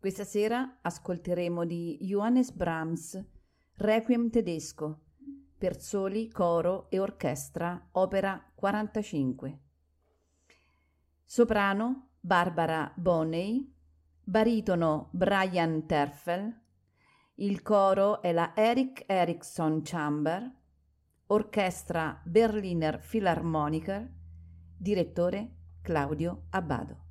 Questa sera ascolteremo di Johannes Brahms Requiem tedesco per soli, coro e orchestra, opera 45. Soprano Barbara Bonney, baritono Brian Terfel, il coro è la Eric Ericsson Chamber, orchestra Berliner Philharmoniker, direttore Claudio Abbado.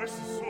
verses. so